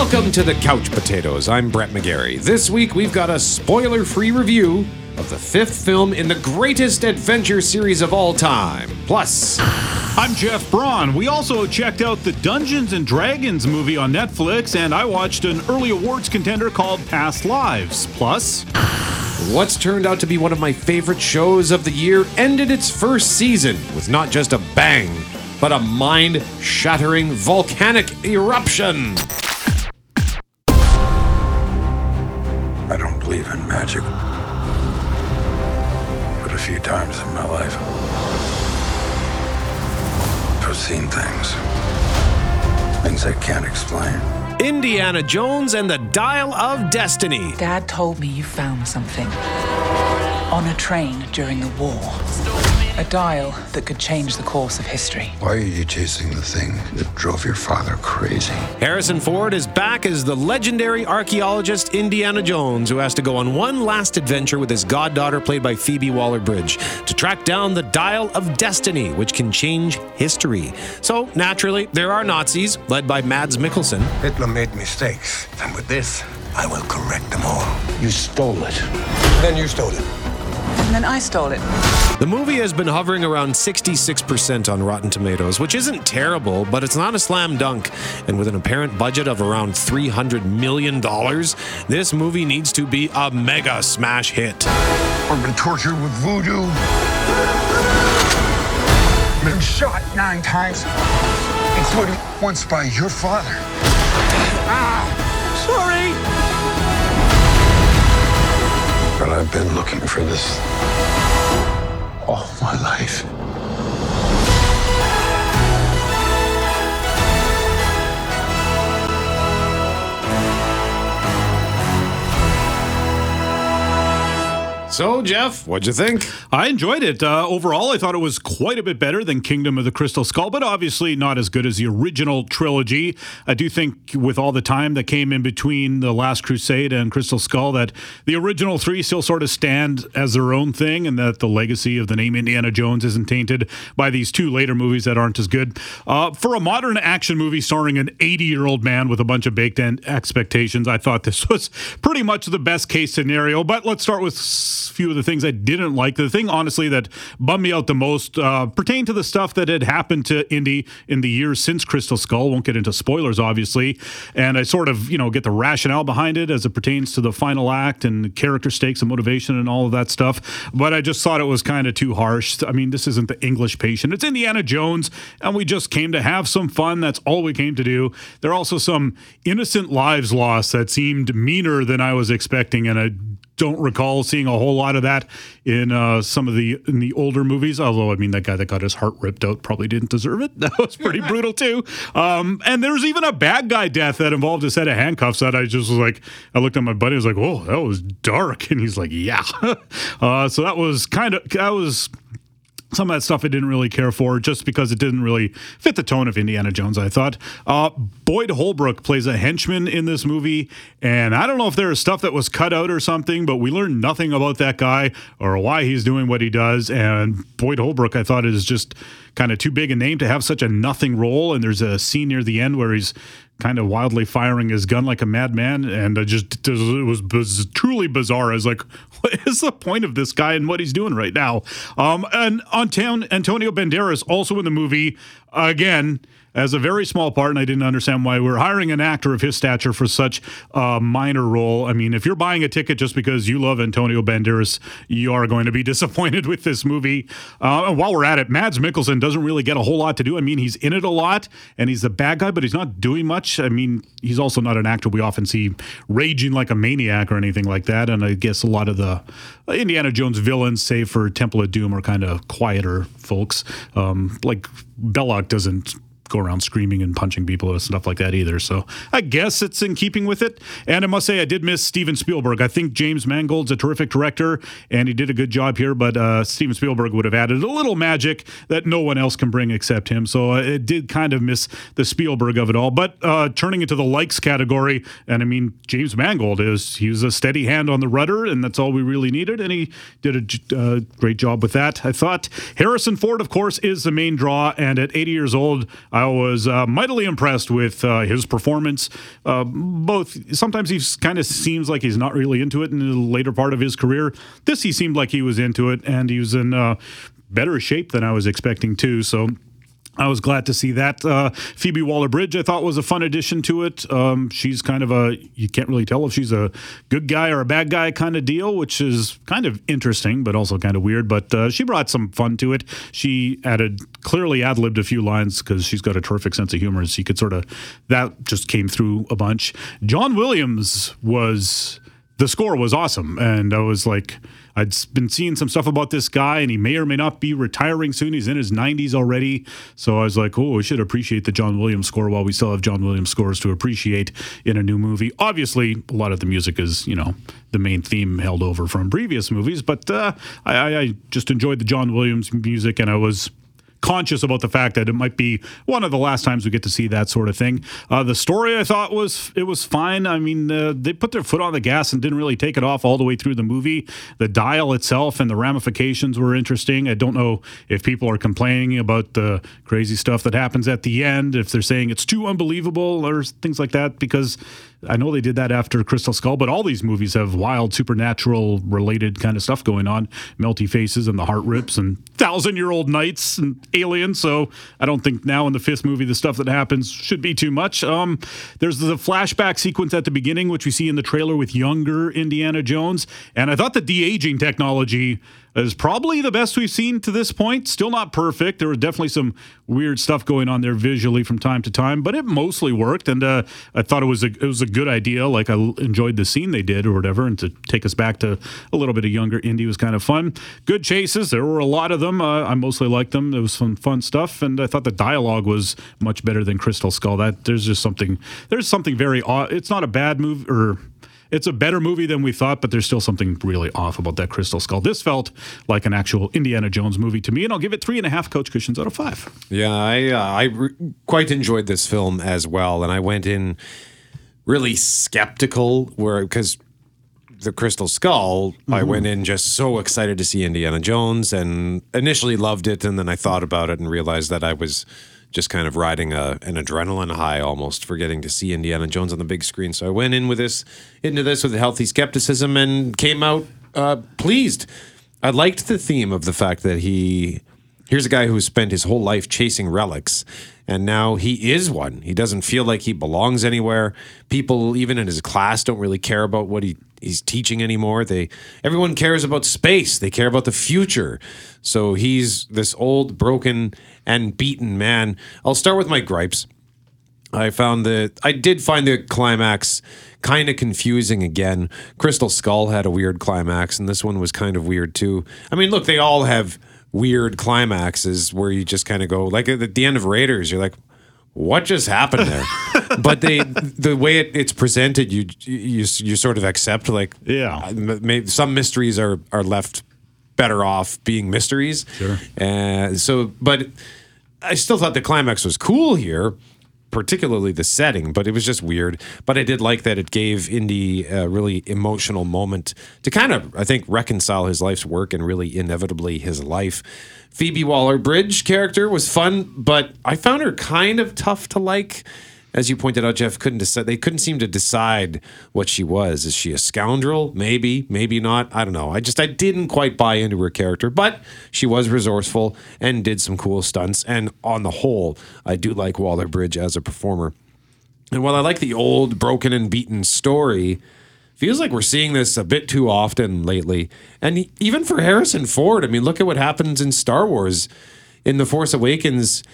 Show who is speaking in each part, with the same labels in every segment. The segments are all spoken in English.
Speaker 1: Welcome to the Couch Potatoes. I'm Brett McGarry. This week we've got a spoiler free review of the fifth film in the greatest adventure series of all time. Plus,
Speaker 2: I'm Jeff Braun. We also checked out the Dungeons and Dragons movie on Netflix, and I watched an early awards contender called Past Lives. Plus,
Speaker 1: what's turned out to be one of my favorite shows of the year ended its first season with not just a bang, but a mind shattering volcanic eruption.
Speaker 3: Believe in magic. But a few times in my life, I've seen things. Things I can't explain.
Speaker 1: Indiana Jones and the Dial of Destiny.
Speaker 4: Dad told me you found something on a train during the war. A dial that could change the course of history.
Speaker 3: Why are you chasing the thing that drove your father crazy?
Speaker 1: Harrison Ford is back as the legendary archaeologist Indiana Jones, who has to go on one last adventure with his goddaughter, played by Phoebe Waller Bridge, to track down the Dial of Destiny, which can change history. So, naturally, there are Nazis, led by Mads Mikkelsen.
Speaker 5: Hitler made mistakes, and with this, I will correct them all.
Speaker 3: You stole it.
Speaker 5: Then you stole it.
Speaker 4: And then I stole it.
Speaker 1: The movie has been hovering around 66% on Rotten Tomatoes, which isn't terrible, but it's not a slam dunk. And with an apparent budget of around $300 million, this movie needs to be a mega smash hit.
Speaker 5: I've been tortured with voodoo. Been shot nine times, including once by your father.
Speaker 1: Ah,
Speaker 3: Sorry! I've been looking for this all my life.
Speaker 1: So, Jeff, what'd you think?
Speaker 2: I enjoyed it. Uh, overall, I thought it was quite a bit better than Kingdom of the Crystal Skull, but obviously not as good as the original trilogy. I do think, with all the time that came in between The Last Crusade and Crystal Skull, that the original three still sort of stand as their own thing, and that the legacy of the name Indiana Jones isn't tainted by these two later movies that aren't as good. Uh, for a modern action movie starring an 80 year old man with a bunch of baked in expectations, I thought this was pretty much the best case scenario. But let's start with few of the things I didn't like. The thing, honestly, that bummed me out the most uh, pertained to the stuff that had happened to Indy in the years since Crystal Skull. Won't get into spoilers, obviously. And I sort of, you know, get the rationale behind it as it pertains to the final act and character stakes and motivation and all of that stuff. But I just thought it was kind of too harsh. I mean, this isn't the English patient, it's Indiana Jones, and we just came to have some fun. That's all we came to do. There are also some innocent lives lost that seemed meaner than I was expecting, and I don't recall seeing a whole lot of that in uh, some of the in the older movies. Although I mean, that guy that got his heart ripped out probably didn't deserve it. That was pretty brutal too. Um, and there's even a bad guy death that involved a set of handcuffs that I just was like, I looked at my buddy, I was like, "Whoa, that was dark," and he's like, "Yeah." uh, so that was kind of that was some of that stuff I didn't really care for just because it didn't really fit the tone of Indiana Jones, I thought. Uh, Boyd Holbrook plays a henchman in this movie, and I don't know if there is stuff that was cut out or something, but we learned nothing about that guy or why he's doing what he does. And Boyd Holbrook, I thought, is just kind of too big a name to have such a nothing role. And there's a scene near the end where he's kind of wildly firing his gun like a madman, and I just it was truly bizarre. I was like, what is the point of this guy and what he's doing right now? Um, and on town, Antonio Banderas also in the movie again as a very small part, and I didn't understand why we're hiring an actor of his stature for such a minor role. I mean, if you're buying a ticket just because you love Antonio Banderas, you are going to be disappointed with this movie. Uh, and while we're at it, Mads Mikkelsen doesn't really get a whole lot to do. I mean, he's in it a lot, and he's the bad guy, but he's not doing much. I mean, he's also not an actor we often see raging like a maniac or anything like that. And I guess a lot of the Indiana Jones villains, save for Temple of Doom, are kind of quieter folks. Um, like Belloq doesn't go around screaming and punching people and stuff like that either. So I guess it's in keeping with it. And I must say, I did miss Steven Spielberg. I think James Mangold's a terrific director and he did a good job here, but uh, Steven Spielberg would have added a little magic that no one else can bring except him. So uh, it did kind of miss the Spielberg of it all. But uh, turning into the likes category, and I mean, James Mangold is, he was a steady hand on the rudder, and that's all we really needed. And he did a uh, great job with that, I thought. Harrison Ford, of course, is the main draw. And at 80 years old, was uh, mightily impressed with uh, his performance. Uh, both sometimes he kind of seems like he's not really into it in the later part of his career. This he seemed like he was into it, and he was in uh, better shape than I was expecting too. So I was glad to see that. Uh, Phoebe Waller Bridge, I thought, was a fun addition to it. Um, she's kind of a, you can't really tell if she's a good guy or a bad guy kind of deal, which is kind of interesting, but also kind of weird. But uh, she brought some fun to it. She added, clearly ad libbed a few lines because she's got a terrific sense of humor. She could sort of, that just came through a bunch. John Williams was, the score was awesome. And I was like, I'd been seeing some stuff about this guy, and he may or may not be retiring soon. He's in his 90s already. So I was like, oh, we should appreciate the John Williams score while we still have John Williams scores to appreciate in a new movie. Obviously, a lot of the music is, you know, the main theme held over from previous movies, but uh, I, I just enjoyed the John Williams music, and I was conscious about the fact that it might be one of the last times we get to see that sort of thing. Uh, the story I thought was it was fine. I mean, uh, they put their foot on the gas and didn't really take it off all the way through the movie. The dial itself and the ramifications were interesting. I don't know if people are complaining about the crazy stuff that happens at the end, if they're saying it's too unbelievable or things like that, because I know they did that after Crystal Skull, but all these movies have wild supernatural related kind of stuff going on. Melty faces and the heart rips and thousand year old knights and aliens. So I don't think now in the fifth movie the stuff that happens should be too much. Um, there's the flashback sequence at the beginning, which we see in the trailer with younger Indiana Jones, and I thought the de aging technology is probably the best we've seen to this point. Still not perfect. There was definitely some weird stuff going on there visually from time to time, but it mostly worked. And uh, I thought it was a it was a good idea. Like I enjoyed the scene they did or whatever, and to take us back to a little bit of younger Indy was kind of fun. Good chases. There were a lot of them. Uh, I mostly liked them. It was some fun stuff, and I thought the dialogue was much better than Crystal Skull. That there's just something there's something very odd. It's not a bad move or it's a better movie than we thought, but there's still something really off about that Crystal Skull. This felt like an actual Indiana Jones movie to me, and I'll give it three and a half coach cushions out of five.
Speaker 1: Yeah, I uh, I re- quite enjoyed this film as well, and I went in really skeptical, where because the Crystal Skull, mm-hmm. I went in just so excited to see Indiana Jones, and initially loved it, and then I thought about it and realized that I was just kind of riding a, an adrenaline high almost for getting to see Indiana Jones on the big screen. So I went in with this into this with a healthy skepticism and came out uh, pleased. I liked the theme of the fact that he here's a guy who spent his whole life chasing relics and now he is one. He doesn't feel like he belongs anywhere. People even in his class don't really care about what he he's teaching anymore. They everyone cares about space. They care about the future. So he's this old, broken, and beaten man. I'll start with my gripes. I found that I did find the climax kind of confusing again. Crystal Skull had a weird climax, and this one was kind of weird too. I mean, look, they all have weird climaxes where you just kind of go like at the end of Raiders, you're like, what just happened there? but they the way it, it's presented, you you you sort of accept like
Speaker 2: yeah,
Speaker 1: maybe some mysteries are are left better off being mysteries.
Speaker 2: Sure.
Speaker 1: And uh, so, but I still thought the climax was cool here particularly the setting, but it was just weird. But I did like that it gave Indy a really emotional moment to kind of, I think, reconcile his life's work and really inevitably his life. Phoebe Waller Bridge character was fun, but I found her kind of tough to like as you pointed out, Jeff couldn't decide. They couldn't seem to decide what she was. Is she a scoundrel? Maybe, maybe not. I don't know. I just I didn't quite buy into her character, but she was resourceful and did some cool stunts. And on the whole, I do like Waller Bridge as a performer. And while I like the old broken and beaten story, feels like we're seeing this a bit too often lately. And even for Harrison Ford, I mean, look at what happens in Star Wars. In The Force Awakens,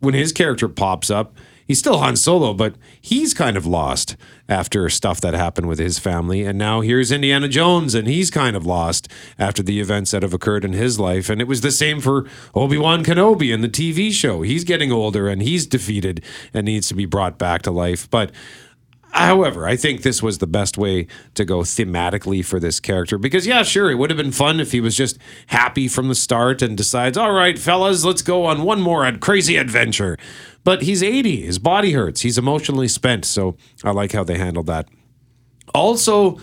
Speaker 1: when his character pops up, he's still Han Solo, but he's kind of lost after stuff that happened with his family. And now here's Indiana Jones, and he's kind of lost after the events that have occurred in his life. And it was the same for Obi Wan Kenobi in the TV show. He's getting older and he's defeated and needs to be brought back to life. But However, I think this was the best way to go thematically for this character because, yeah, sure, it would have been fun if he was just happy from the start and decides, all right, fellas, let's go on one more crazy adventure. But he's 80, his body hurts, he's emotionally spent. So I like how they handled that. Also,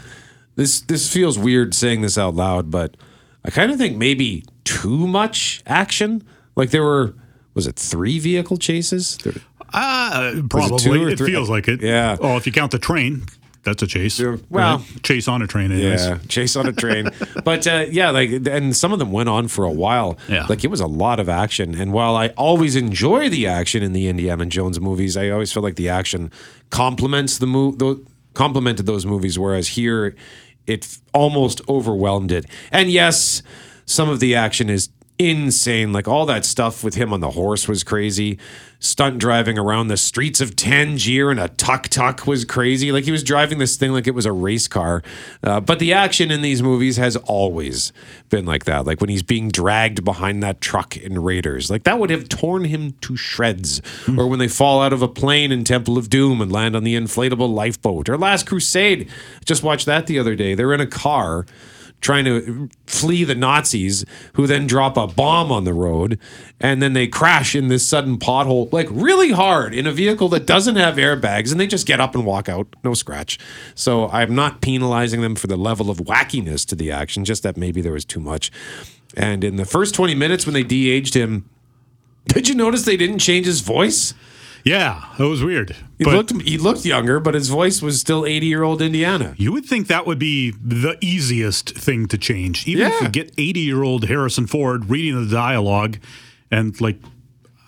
Speaker 1: this this feels weird saying this out loud, but I kind of think maybe too much action. Like there were was it three vehicle chases? There,
Speaker 2: Uh,
Speaker 1: Was it
Speaker 2: probably. It, feels like it.
Speaker 1: Yeah.
Speaker 2: Oh, if you count the train, that's a chase.
Speaker 1: Well-
Speaker 2: Right? chase on a train. Anyways.
Speaker 1: Yeah, chase on a train. but uh, yeah, like, and some of them went on for a while.
Speaker 2: Yeah.
Speaker 1: like it was a lot of action. And while I always enjoy the action in the Indiana Jones movies, I always feel like the action complements the move, complemented those movies. Whereas here, it f- almost overwhelmed it. And yes, some of the action is insane. Like all that stuff with him on the horse was crazy. Stunt driving around the streets of Tangier in a tuk tuk was crazy. Like he was driving this thing like it was a race car. Uh, but the action in these movies has always been like that. Like when he's being dragged behind that truck in Raiders, like that would have torn him to shreds. Or when they fall out of a plane in Temple of Doom and land on the inflatable lifeboat. Or Last Crusade. Just watched that the other day. They're in a car trying to flee the Nazis, who then drop a bomb on the road, and then they crash in this sudden pothole, like really hard in a vehicle that doesn't have airbags, and they just get up and walk out, no scratch. So I'm not penalizing them for the level of wackiness to the action, just that maybe there was too much. And in the first 20 minutes when they de-aged him, did you notice they didn't change his voice?
Speaker 2: Yeah, it was weird.
Speaker 1: He
Speaker 2: But
Speaker 1: looked he looked younger, but his voice was still 80 year old Indiana.
Speaker 2: you would think that would be the easiest thing to change. Even if
Speaker 1: Yeah.
Speaker 2: you get 80 year old Harrison Ford reading the dialogue and like,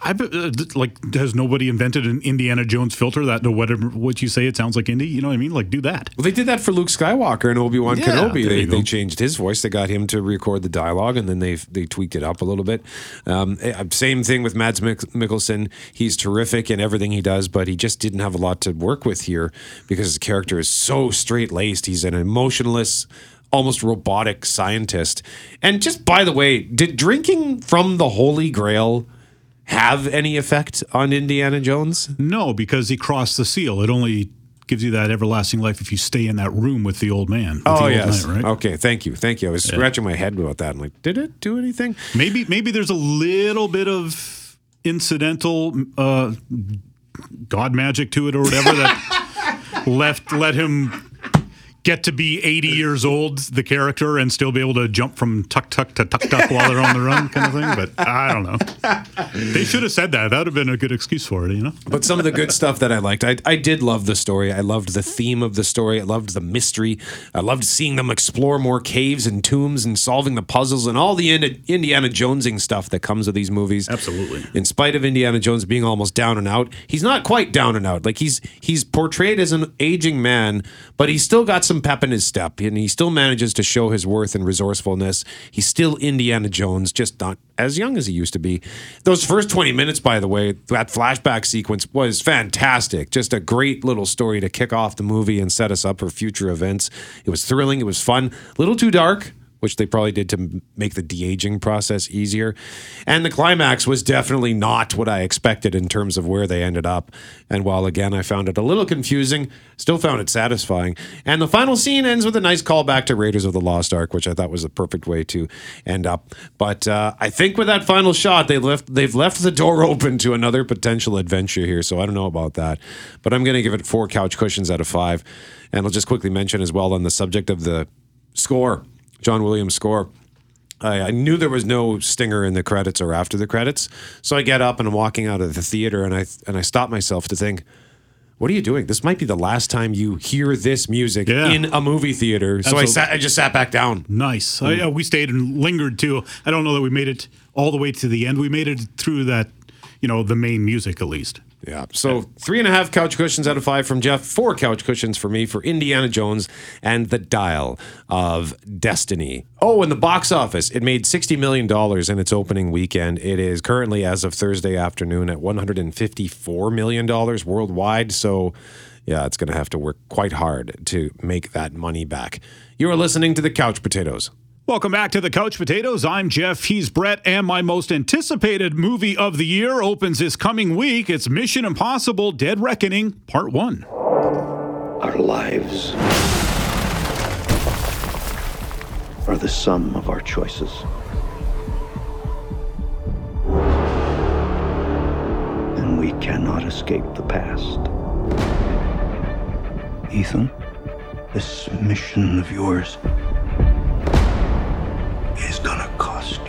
Speaker 2: I uh, like has nobody invented an Indiana Jones filter that no whatever what you say it sounds like Indy? You know what I mean? Like do that.
Speaker 1: Well, they did that for Luke Skywalker and Obi Wan
Speaker 2: Yeah,
Speaker 1: Kenobi. They, they changed his voice. They got him to record the dialogue, and then they they tweaked it up a little bit. Um, eh, same thing with Mads Mik- Mikkelsen. He's terrific in everything he does, but he just didn't have a lot to work with here because his character is so straight laced. He's an emotionless. Almost robotic scientist. And just by the way, did drinking from the Holy Grail have any effect on Indiana Jones?
Speaker 2: No, because he crossed the seal. It only gives you that everlasting life if you stay in that room with the old man.
Speaker 1: Oh yes.
Speaker 2: right?
Speaker 1: Okay. Thank you. Thank you. I was scratching my head about that. I'm like, did it do anything?
Speaker 2: Maybe maybe there's a little bit of incidental uh, god magic to it or whatever that left let him get to be 80 years old, the character, and still be able to jump from tuk tuk to tuk tuk while they're on the run, kind of thing. But I don't know. They should have said that. That would have been a good excuse for it, you know.
Speaker 1: But some of the good stuff that I liked, I, I did love the story. I loved the theme of the story. I loved the mystery. I loved seeing them explore more caves and tombs and solving the puzzles and all the Indiana Jonesing stuff that comes with these movies.
Speaker 2: Absolutely.
Speaker 1: In spite of Indiana Jones being almost down and out, he's not quite down and out. Like he's he's portrayed as an aging man, but he's still got some pep in his step, and he still manages to show his worth and resourcefulness. He's still Indiana Jones, just not as young as he used to be. Those first 20 minutes, by the way, that flashback sequence was fantastic. Just a great little story to kick off the movie and set us up for future events. It was thrilling, it was fun, a little too dark. Which they probably did to make the de aging process easier. And the climax was definitely not what I expected in terms of where they ended up. And while again, I found it a little confusing, still found it satisfying. And the final scene ends with a nice callback to Raiders of the Lost Ark, which I thought was the perfect way to end up. But uh, I think with that final shot, they left they've left the door open to another potential adventure here. So I don't know about that, but I'm going to give it four couch cushions out of five. And I'll just quickly mention as well on the subject of the score, John Williams score. I, I knew there was no stinger in the credits or after the credits, so I get up and I'm walking out of the theater and I and I stop myself to think, what are you doing? This might be the last time you hear this music
Speaker 2: Yeah.
Speaker 1: in a movie theater. So I sat, I just sat back down.
Speaker 2: Nice. I, uh, we stayed and lingered too. I don't know that we made it all the way to the end. We made it through that, you know, the main music at least.
Speaker 1: Yeah. So three and a half couch cushions out of five from Jeff. Four couch cushions for me for Indiana Jones and the Dial of Destiny. Oh, and the box office. It made $60 million in its opening weekend. It is currently, as of Thursday afternoon, at $154 million worldwide. So, yeah, it's going to have to work quite hard to make that money back. You are listening to the Couch Potatoes.
Speaker 2: Welcome back to the Couch Potatoes. I'm Jeff. He's Brett, and my most anticipated movie of the year opens this coming week. It's Mission Impossible: Dead Reckoning Part One.
Speaker 6: Our lives are the sum of our choices. And we cannot escape the past. Ethan, this mission of yours is gonna cost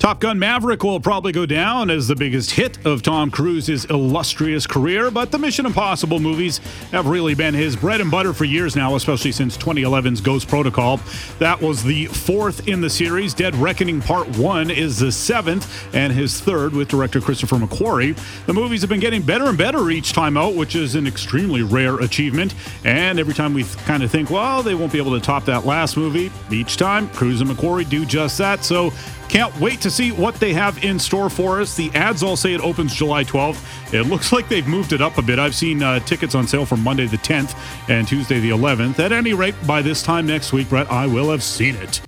Speaker 2: Top Gun Maverick will probably go down as the biggest hit of Tom Cruise's illustrious career, but the Mission Impossible movies have really been his bread and butter for years now, especially since 2011's Ghost Protocol. That was the fourth in the series. Dead Reckoning Part 1 is the seventh, and his third with director Christopher McQuarrie. The movies have been getting better and better each time out, which is an extremely rare achievement. And every time we kind of think, well, they won't be able to top that last movie, each time Cruise and McQuarrie do just that. So can't wait to see what they have in store for us. The ads all say it opens July 12th. It looks like they've moved it up a bit. I've seen uh, tickets on sale for Monday the 10th and Tuesday the 11th. At any rate, by this time next week, Brett, I will have seen it.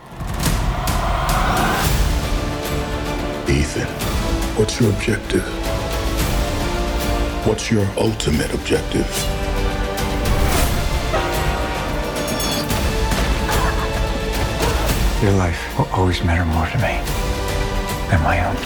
Speaker 3: Ethan, what's your objective? What's your ultimate objective?
Speaker 6: Your life will always matter more to me than my own.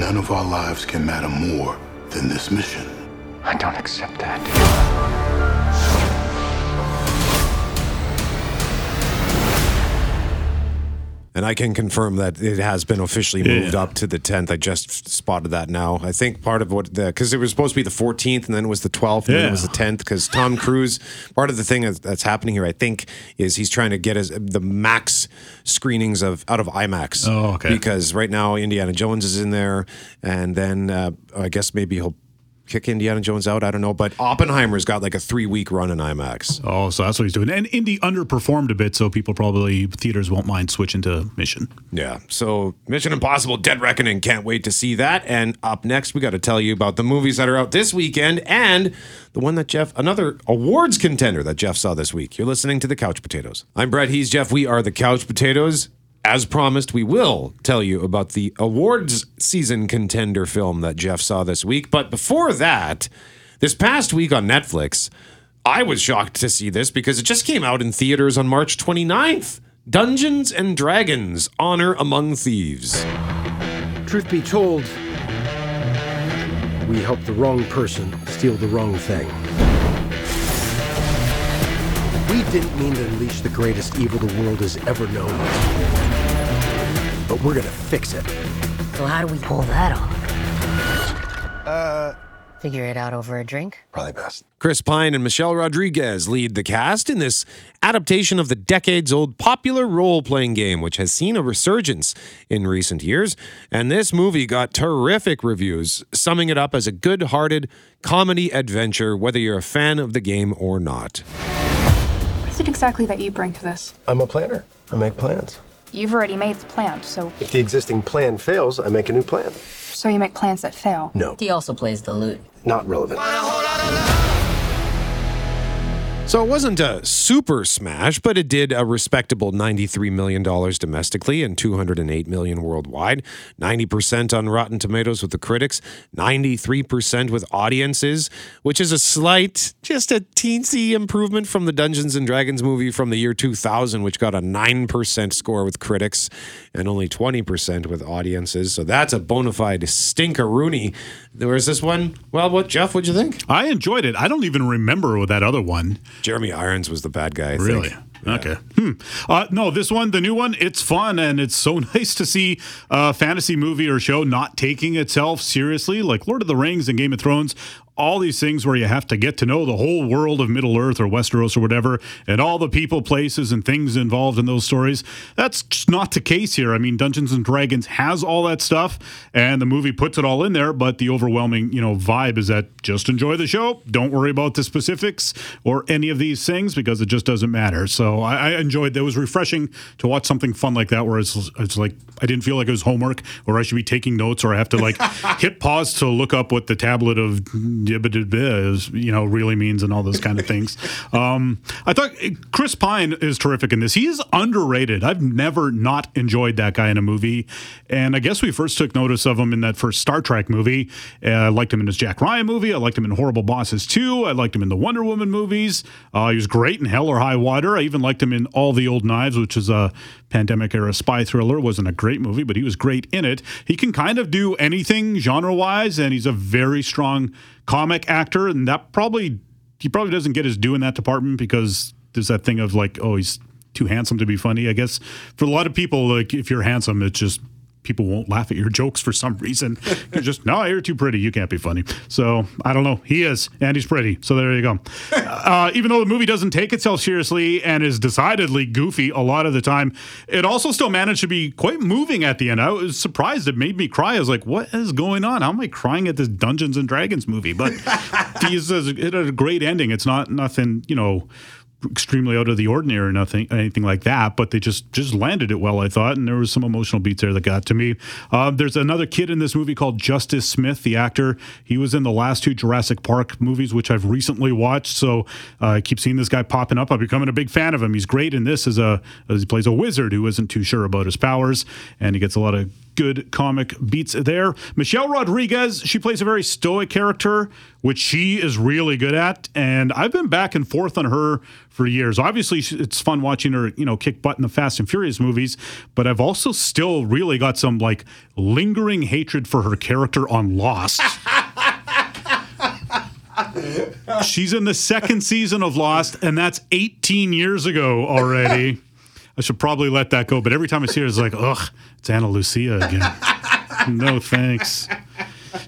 Speaker 3: None of our lives can matter more than this mission.
Speaker 6: I don't accept that.
Speaker 1: And I can confirm that it has been officially moved
Speaker 2: Yeah.
Speaker 1: up to the 10th. I just spotted that now. I think part of what the, because it was supposed to be the 14th and then it was the 12th and then it was the 10th because Tom Cruise, part of the thing that's- that's happening here, I think, is he's trying to get his, the max screenings of out of IMAX.
Speaker 2: Oh, okay.
Speaker 1: Because right now Indiana Jones is in there and then uh, I guess maybe he'll kick Indiana Jones out. I don't know. But Oppenheimer's got like a three week run in IMAX.
Speaker 2: Oh, so that's what he's doing. And Indy underperformed a bit, so people probably, theaters won't mind switching to Mission.
Speaker 1: Yeah. So Mission Impossible Dead Reckoning. Can't wait to see that. And up next, we got to tell you about the movies that are out this weekend and the one that Jeff, another awards contender that Jeff saw this week. You're listening to the Couch Potatoes. I'm Brett. He's Jeff. We are the Couch Potatoes. As promised, we will tell you about the awards season contender film that Jeff saw this week. But before that, this past week on Netflix, I was shocked to see this because it just came out in theaters on March 29th. Dungeons and Dragons Honor Among Thieves.
Speaker 7: Truth be told, we helped the wrong person steal the wrong thing. We didn't mean to unleash the greatest evil the world has ever known. But we're gonna fix it.
Speaker 8: So how do we pull that off? Uh, figure it out over a drink.
Speaker 3: Probably best.
Speaker 1: Chris Pine and Michelle Rodriguez lead the cast in this adaptation of the decades old popular role playing game, which has seen a resurgence in recent years. And this movie got terrific reviews, summing it up as a good hearted comedy adventure, whether you're a fan of the game or not.
Speaker 9: What is it exactly that you bring to this?
Speaker 7: I'm a planner. I make plans.
Speaker 9: You've already made the plan, so
Speaker 7: If the existing plan fails, I make a new plan.
Speaker 9: so you make plans that fail.
Speaker 7: No,
Speaker 8: He also plays the lute.
Speaker 7: not relevant.
Speaker 1: So it wasn't a super smash, but it did a respectable $93 million domestically and 208 million worldwide. 90% on Rotten Tomatoes with the critics, 93% with audiences, which is a slight, just a teensy improvement from the Dungeons and Dragons movie from the year 2000, which got a 9% score with critics and only 20% with audiences. So that's a bona fide stinkeroonie. Whereas this one, well, what, Jeff, what'd you think?
Speaker 2: I enjoyed it. I don't even remember that other one.
Speaker 1: Jeremy Irons was the bad guy, I
Speaker 2: Really?
Speaker 1: think.
Speaker 2: Okay. Hmm. Uh, no, this one, the new one, it's fun and it's so nice to see a fantasy movie or show not taking itself seriously, like Lord of the Rings and Game of Thrones. All these things where you have to get to know the whole world of Middle Earth or Westeros or whatever, and all the people, places, and things involved in those stories. That's just not the case here. I mean, Dungeons and Dragons has all that stuff, and the movie puts it all in there. But the overwhelming, you know, vibe is that just enjoy the show. Don't worry about the specifics or any of these things because it just doesn't matter. So I, I enjoyed. It was refreshing to watch something fun like that, where it's it's like I didn't feel like it was homework, or I should be taking notes, or I have to like hit pause to look up what the tablet of is, you know, really means and all those kind of things. Um, I thought Chris Pine is terrific in this. He is underrated. I've never not enjoyed that guy in a movie, and I guess we first took notice of him in that first Star Trek movie. Uh, I liked him in his Jack Ryan movie. I liked him in Horrible Bosses too. I liked him in the Wonder Woman movies. Uh, he was great in Hell or High Water. I even liked him in All the Old Knives, which is a pandemic era spy thriller. wasn't a great movie, but he was great in it. He can kind of do anything genre wise, and he's a very strong comic actor, and that probably he probably doesn't get his due in that department because there's that thing of like, oh, he's too handsome to be funny. I guess for a lot of people, like if you're handsome, it's just people won't laugh at your jokes for some reason. You're just, no, you're too pretty. You can't be funny. So I don't know. He is, and he's pretty. So there you go. Uh, even though the movie doesn't take itself seriously and is decidedly goofy a lot of the time, it also still managed to be quite moving at the end. I was surprised. It made me cry. I was like, what is going on? How am I crying at this Dungeons and Dragons movie? But it had a great ending. It's not nothing, you know, extremely out of the ordinary or nothing anything like that but they just just landed it well i thought and there was some emotional beats there that got to me. Uh, there's another kid in this movie called justice smith the actor. He was in the last two jurassic park movies which i've recently watched so uh, i keep seeing this guy popping up. I'm becoming a big fan of him. He's great in this as a as he plays a wizard who isn't too sure about his powers and he gets a lot of good comic beats there. Michelle Rodriguez, she plays a very stoic character, which she is really good at. And I've been back and forth on her for years. Obviously, it's fun watching her, you know, kick butt in the Fast and Furious movies, but I've also still really got some like lingering hatred for her character on Lost. She's in the second season of Lost, and that's 18 years ago already. I should probably let that go. But every time I see her, it's like, ugh, it's Ana Lucia again. no thanks.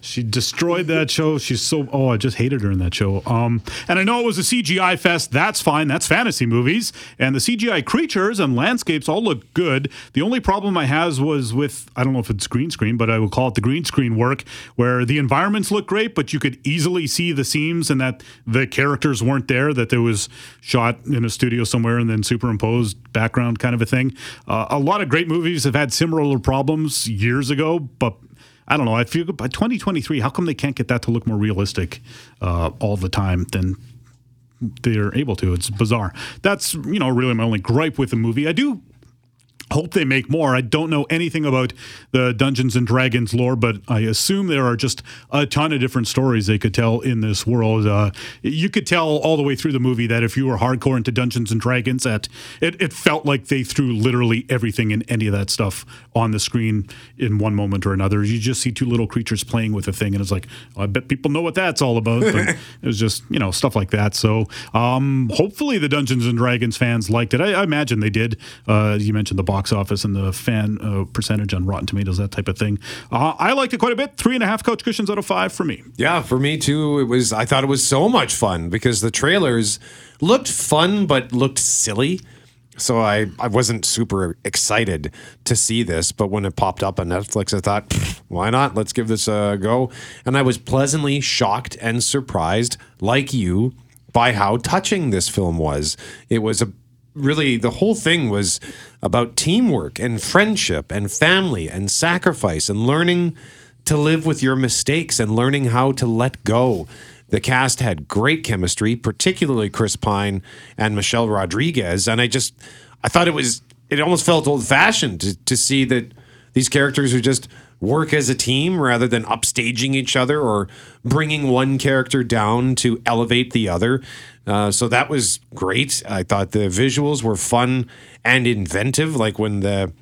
Speaker 2: She destroyed that show. She's so oh, I just hated her in that show. Um, and I know it was a CGI fest. That's fine. That's fantasy movies, and the CGI creatures and landscapes all look good. The only problem I has was with I don't know if it's green screen, but I will call it the green screen work, where the environments look great, but you could easily see the seams and that the characters weren't there. That there was shot in a studio somewhere and then superimposed background kind of a thing. Uh, a lot of great movies have had similar problems years ago, but I don't know. I feel by 2023, how come they can't get that to look more realistic uh, all the time than they're able to? It's bizarre. That's you know really my only gripe with the movie. I do hope they make more. I don't know anything about the Dungeons and Dragons lore, but I assume there are just a ton of different stories they could tell in this world. Uh, you could tell all the way through the movie that if you were hardcore into Dungeons and Dragons, that it, it felt like they threw literally everything in any of that stuff on the screen in one moment or another. You just see two little creatures playing with a thing, and it's like, oh, I bet people know what that's all about. But it was just you know stuff like that. So um, hopefully the Dungeons and Dragons fans liked it. I, I imagine they did. Uh, you mentioned the box box office and the fan uh, percentage on Rotten Tomatoes, that type of thing. Uh, I liked it quite a bit. Three and a half couch cushions out of five for me.
Speaker 1: Yeah, for me too. It was. I thought it was so much fun because the trailers looked fun but looked silly. So I, I wasn't super excited to see this, but when it popped up on Netflix, I thought, why not? Let's give this a go. And I was pleasantly shocked and surprised, like you, by how touching this film was. It was a really the whole thing was about teamwork and friendship and family and sacrifice and learning to live with your mistakes and learning how to let go. The cast had great chemistry, particularly Chris Pine and Michelle Rodriguez. And I just, I thought it was, it almost felt old fashioned to, to see that these characters who just work as a team rather than upstaging each other or bringing one character down to elevate the other. Uh, so that was great. I thought the visuals were fun and inventive, like when the,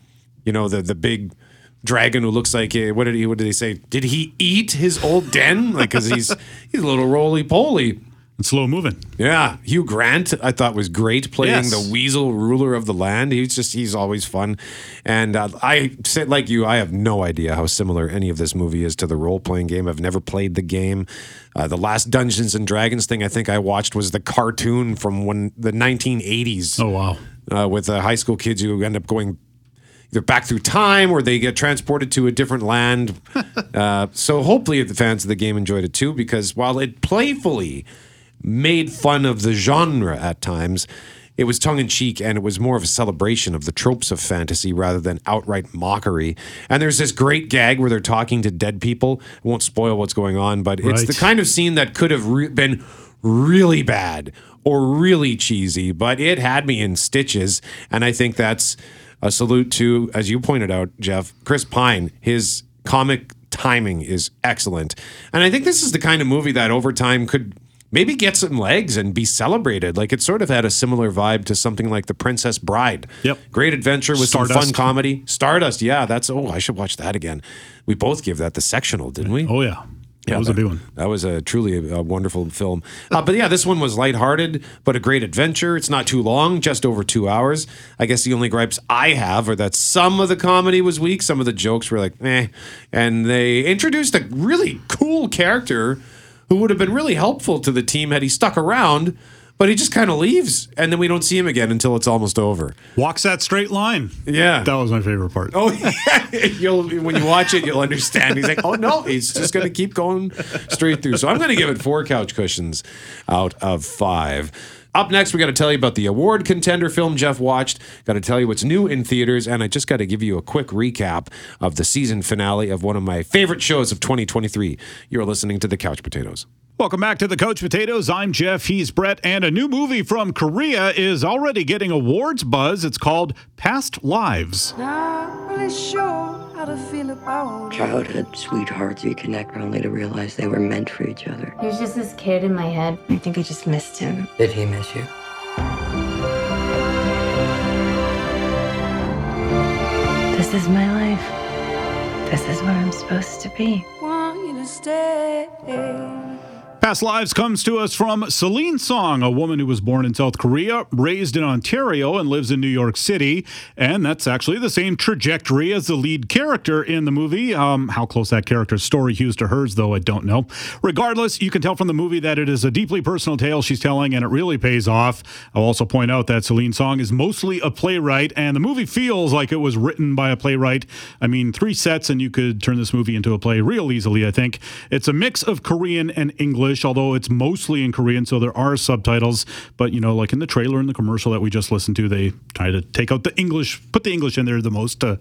Speaker 1: you know, the the big dragon who looks like what did he what did they say? Did he eat his old den? Like because he's he's a little roly poly
Speaker 2: and slow moving.
Speaker 1: Yeah, Hugh Grant I thought was great playing yes. the weasel ruler of the land. He's just he's always fun, and uh, I said like you, I have no idea how similar any of this movie is to the role playing game. I've never played the game. Uh, the last Dungeons and Dragons thing I think I watched was the cartoon from when the 1980s.
Speaker 2: Oh wow!
Speaker 1: Uh, with uh, high school kids who end up going either back through time or they get transported to a different land. uh, so hopefully the fans of the game enjoyed it too, because while it playfully made fun of the genre at times. It was tongue in cheek and it was more of a celebration of the tropes of fantasy rather than outright mockery. And there's this great gag where they're talking to dead people. I won't spoil what's going on, but it's the kind of scene that could have re- been really bad or really cheesy, but it had me in stitches. And I think that's a salute to, as you pointed out, Jeff, Chris Pine. His comic timing is excellent. And I think this is the kind of movie that over time could maybe get some legs and be celebrated. Like it sort of had a similar vibe to something like The Princess Bride.
Speaker 2: Yep.
Speaker 1: Great adventure with Stardust. some fun comedy. Stardust, yeah, that's oh, I should watch that again. We both gave that the sectional, didn't we?
Speaker 2: Oh yeah. That was a big one.
Speaker 1: That was a truly a, a wonderful film. Uh, but yeah, this one was lighthearted, but a great adventure. It's not too long, just over two hours. I guess the only gripes I have are that some of the comedy was weak, some of the jokes were like, eh. And they introduced a really cool character who would have been really helpful to the team had he stuck around. But he just kind of leaves, and then we don't see him again until it's almost over.
Speaker 2: Walks that straight line.
Speaker 1: Yeah.
Speaker 2: That was my favorite part.
Speaker 1: Oh, yeah. you'll when you watch it, you'll understand. He's like, oh no, he's just going to keep going straight through. So I'm going to give it four couch cushions out of five. Up next, we got to tell you about the award contender film Jeff watched. Got to tell you what's new in theaters, and I just got to give you a quick recap of the season finale of one of my favorite shows of 2023. You're listening to the Couch Potatoes.
Speaker 2: Welcome back to the Couch Potatoes. I'm Jeff. He's Brett. And a new movie from Korea is already getting awards buzz. It's called Past Lives.
Speaker 10: Not really sure how to feel about
Speaker 11: Childhood sweethearts you connect only to realize they were meant for each other.
Speaker 12: He was just this kid in my head.
Speaker 11: I think I just missed him. Did he miss you?
Speaker 12: This is my life. This is where I'm supposed to be.
Speaker 10: Want you to stay.
Speaker 2: Lives comes to us from Celine Song, a woman who was born in South Korea, raised in Ontario, and lives in New York City. And that's actually the same trajectory as the lead character in the movie. Um, how close that character's story hews to hers, though, I don't know. Regardless, you can tell from the movie that it is a deeply personal tale she's telling, and it really pays off. I'll also point out that Celine Song is mostly a playwright, and the movie feels like it was written by a playwright. I mean, three sets, and you could turn this movie into a play real easily, I think. It's a mix of Korean and English. Although it's mostly in Korean, so there are subtitles. But you know, like in the trailer and the commercial that we just listened to, they try to take out the English, put the English in there the most. Uh,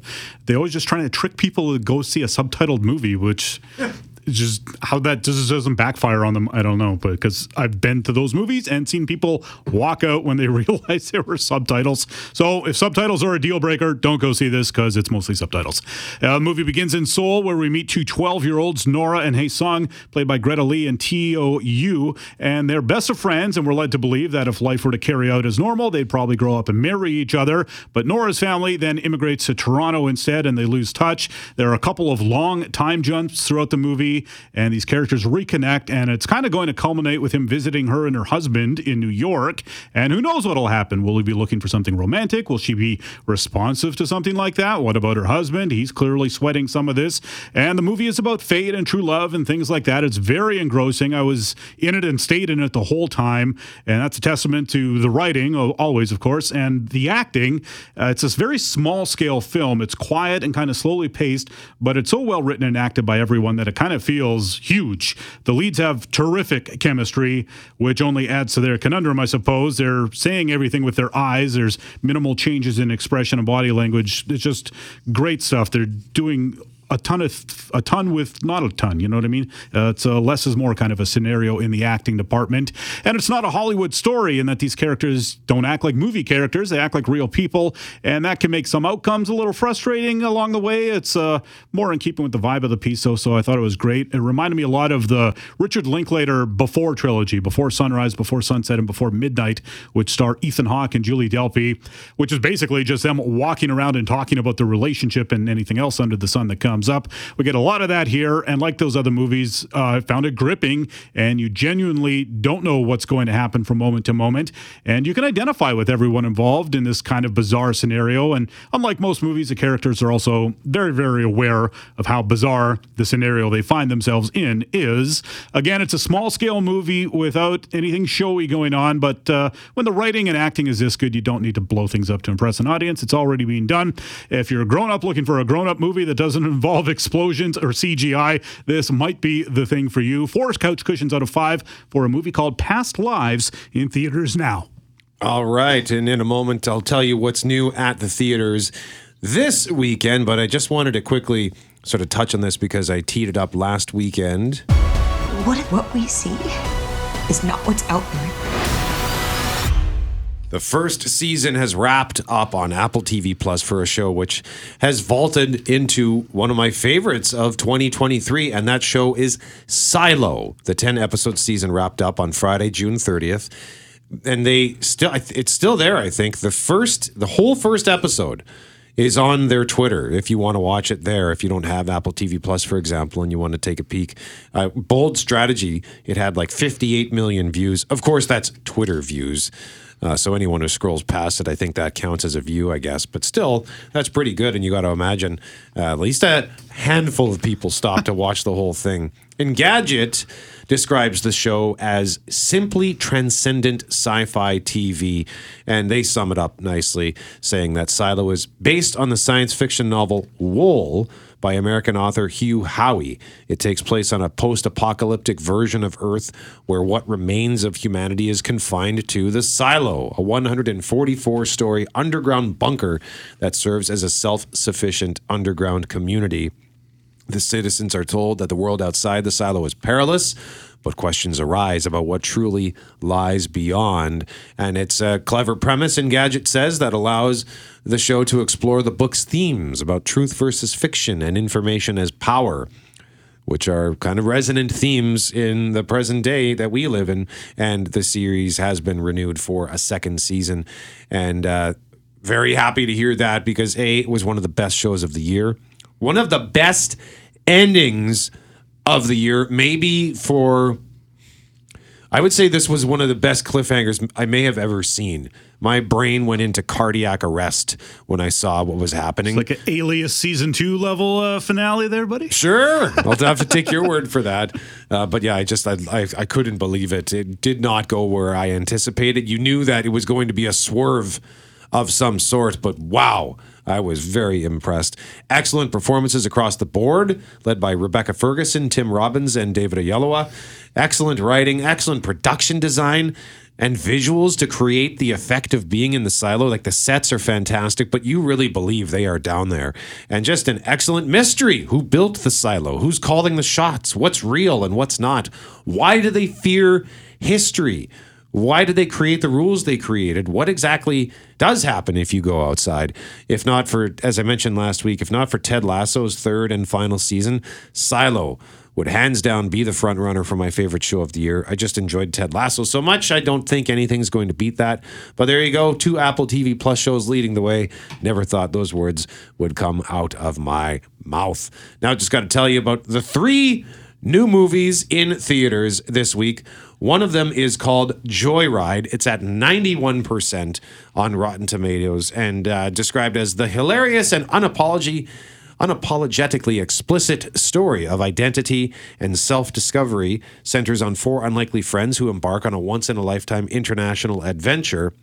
Speaker 2: they always just trying to trick people to go see a subtitled movie, which just how that just doesn't backfire on them, I don't know. But because I've been to those movies and seen people walk out when they realize there were subtitles. So if subtitles are a deal breaker, don't go see this because it's mostly subtitles. Uh, the movie begins in Seoul, where we meet two 12 year olds, Nora and Hae Sung, played by Greta Lee and Teo Yoo, and they're best of friends. And we're led to believe that if life were to carry out as normal, they'd probably grow up and marry each other. But Nora's family then immigrates to Toronto instead, and they lose touch. There are a couple of long time jumps throughout the movie and these characters reconnect, and it's kind of going to culminate with him visiting her and her husband in New York. And who knows what'll happen? Will he be looking for something romantic? Will she be responsive to something like that? What about her husband? He's clearly sweating some of this. And the movie is about fate and true love and things like that. It's very engrossing. I was in it and stayed in it the whole time, and that's a testament to the writing, always, of course, and the acting. Uh, it's this very small scale film. It's quiet and kind of slowly paced, but it's so well written and acted by everyone that it kind of feels huge. The leads have terrific chemistry, which only adds to their conundrum, I suppose. They're saying everything with their eyes. There's minimal changes in expression and body language. It's just great stuff. They're doing a ton of a ton with not a ton. You know what I mean? Uh, it's a less is more kind of a scenario in the acting department, and it's not a Hollywood story in that these characters don't act like movie characters; they act like real people, and that can make some outcomes a little frustrating along the way. It's uh, more in keeping with the vibe of the piece, so so I thought it was great. It reminded me a lot of the Richard Linklater Before trilogy, Before Sunrise, Before Sunset, and Before Midnight, which star Ethan Hawke and Julie Delpy, which is basically just them walking around and talking about the relationship and anything else under the sun that comes up. We get a lot of that here, and like those other movies, uh, I found it gripping, and you genuinely don't know what's going to happen from moment to moment, and you can identify with everyone involved in this kind of bizarre scenario. And unlike most movies, the characters are also very, very aware of how bizarre the scenario they find themselves in is. Again, it's a small scale movie without anything showy going on, but uh, when the writing and acting is this good, you don't need to blow things up to impress an audience. It's already being done. If you're a grown up looking for a grown up movie that doesn't involve explosions or CGI, this might be the thing for you. Four couch cushions out of five for a movie called Past Lives in theaters now.
Speaker 1: All right. And in a moment, I'll tell you what's new at the theaters this weekend. But I just wanted to quickly sort of touch on this because I teed it up last weekend.
Speaker 13: What, what we see is not what's out there.
Speaker 1: The first season has wrapped up on Apple TV Plus for a show which has vaulted into one of my favorites of 2023, and that show is Silo. The 10 episode season wrapped up on Friday, June 30th. And they still, it's still there, I think. The first, the whole first episode is on their Twitter if you want to watch it there. If you don't have Apple TV Plus, for example, and you want to take a peek, uh, bold strategy. It had like 58 million views. Of course, that's Twitter views. Uh, so anyone who scrolls past it, I think that counts as a view, I guess. But still, that's pretty good. And you got to imagine uh, at least a handful of people stopped to watch the whole thing. Engadget describes the show as simply transcendent sci-fi TV, and they sum it up nicely, saying that Silo is based on the science fiction novel Wool by American author Hugh Howey. It takes place on a post apocalyptic version of Earth where what remains of humanity is confined to the silo, a 144 story underground bunker that serves as a self sufficient underground community. The citizens are told that the world outside the silo is perilous, but questions arise about what truly lies beyond. And it's a clever premise, Engadget says, that allows the show to explore the book's themes about truth versus fiction and information as power. Which are kind of resonant themes in the present day that we live in. And the series has been renewed for a second season. And uh, very happy to hear that because A, it was one of the best shows of the year. One of the best endings of the year, maybe for. I would say this was one of the best cliffhangers I may have ever seen. My brain went into cardiac arrest when I saw what was happening.
Speaker 2: Like an Alias season two level uh, finale, there, buddy.
Speaker 1: Sure, I'll have to take your word for that. Uh, but yeah, I just I, I I couldn't believe it. It did not go where I anticipated. You knew that it was going to be a swerve of some sort, but wow. I was very impressed. Excellent performances across the board, led by Rebecca Ferguson, Tim Robbins, and David Oyelowo. Excellent writing, excellent production design, and visuals to create the effect of being in the silo. Like the sets are fantastic, but you really believe they are down there. And just an excellent mystery. Who built the silo? Who's calling the shots? What's real and what's not? Why do they fear history? Why did they create the rules they created? What exactly does happen if you go outside? If not for, as I mentioned last week, if not for Ted Lasso's third and final season, Silo would hands down be the front runner for my favorite show of the year. I just enjoyed Ted Lasso so much. I don't think anything's going to beat that. But there you go. Two Apple TV Plus shows leading the way. Never thought those words would come out of my mouth. Now, I just got to tell you about the three new movies in theaters this week. One of them is called Joyride. It's at 91% on Rotten Tomatoes and uh, described as the hilarious and unapology, unapologetically explicit story of identity and self discovery. Centers on four unlikely friends who embark on a once in a lifetime international adventure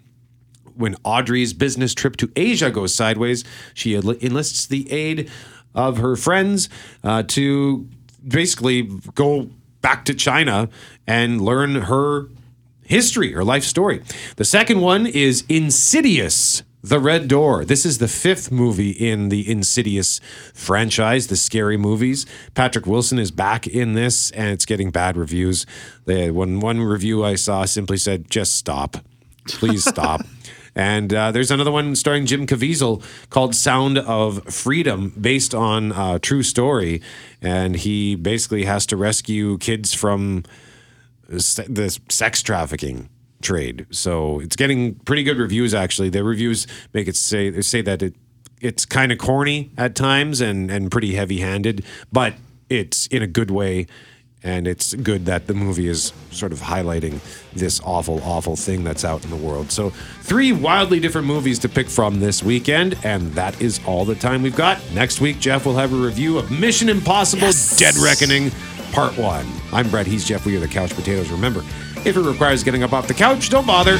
Speaker 1: when Audrey's business trip to Asia goes sideways, she enlists the aid of her friends uh, to basically go back to China and learn her history, her life story. The second one is Insidious. The Red Door. This is the fifth movie in the Insidious franchise, the scary movies. Patrick Wilson is back in this, and it's getting bad reviews. The one one review I saw simply said, "Just stop, please stop." And uh, there's another one starring Jim Caviezel called Sound of Freedom, based on a true story. And he basically has to rescue kids from se- the sex trafficking trade. So it's getting pretty good reviews, actually. The reviews make it say, they say that it it's kind of corny at times and, and pretty heavy handed, but it's in a good way and it's good that the movie is sort of highlighting this awful, awful thing that's out in the world. So, three wildly different movies to pick from this weekend, and that is all the time we've got. Next week, Jeff will have a review of Mission Impossible yes. Dead Reckoning Part 1. I'm Brett, he's Jeff, we are the Couch Potatoes. Remember, if it requires getting up off the couch, don't bother.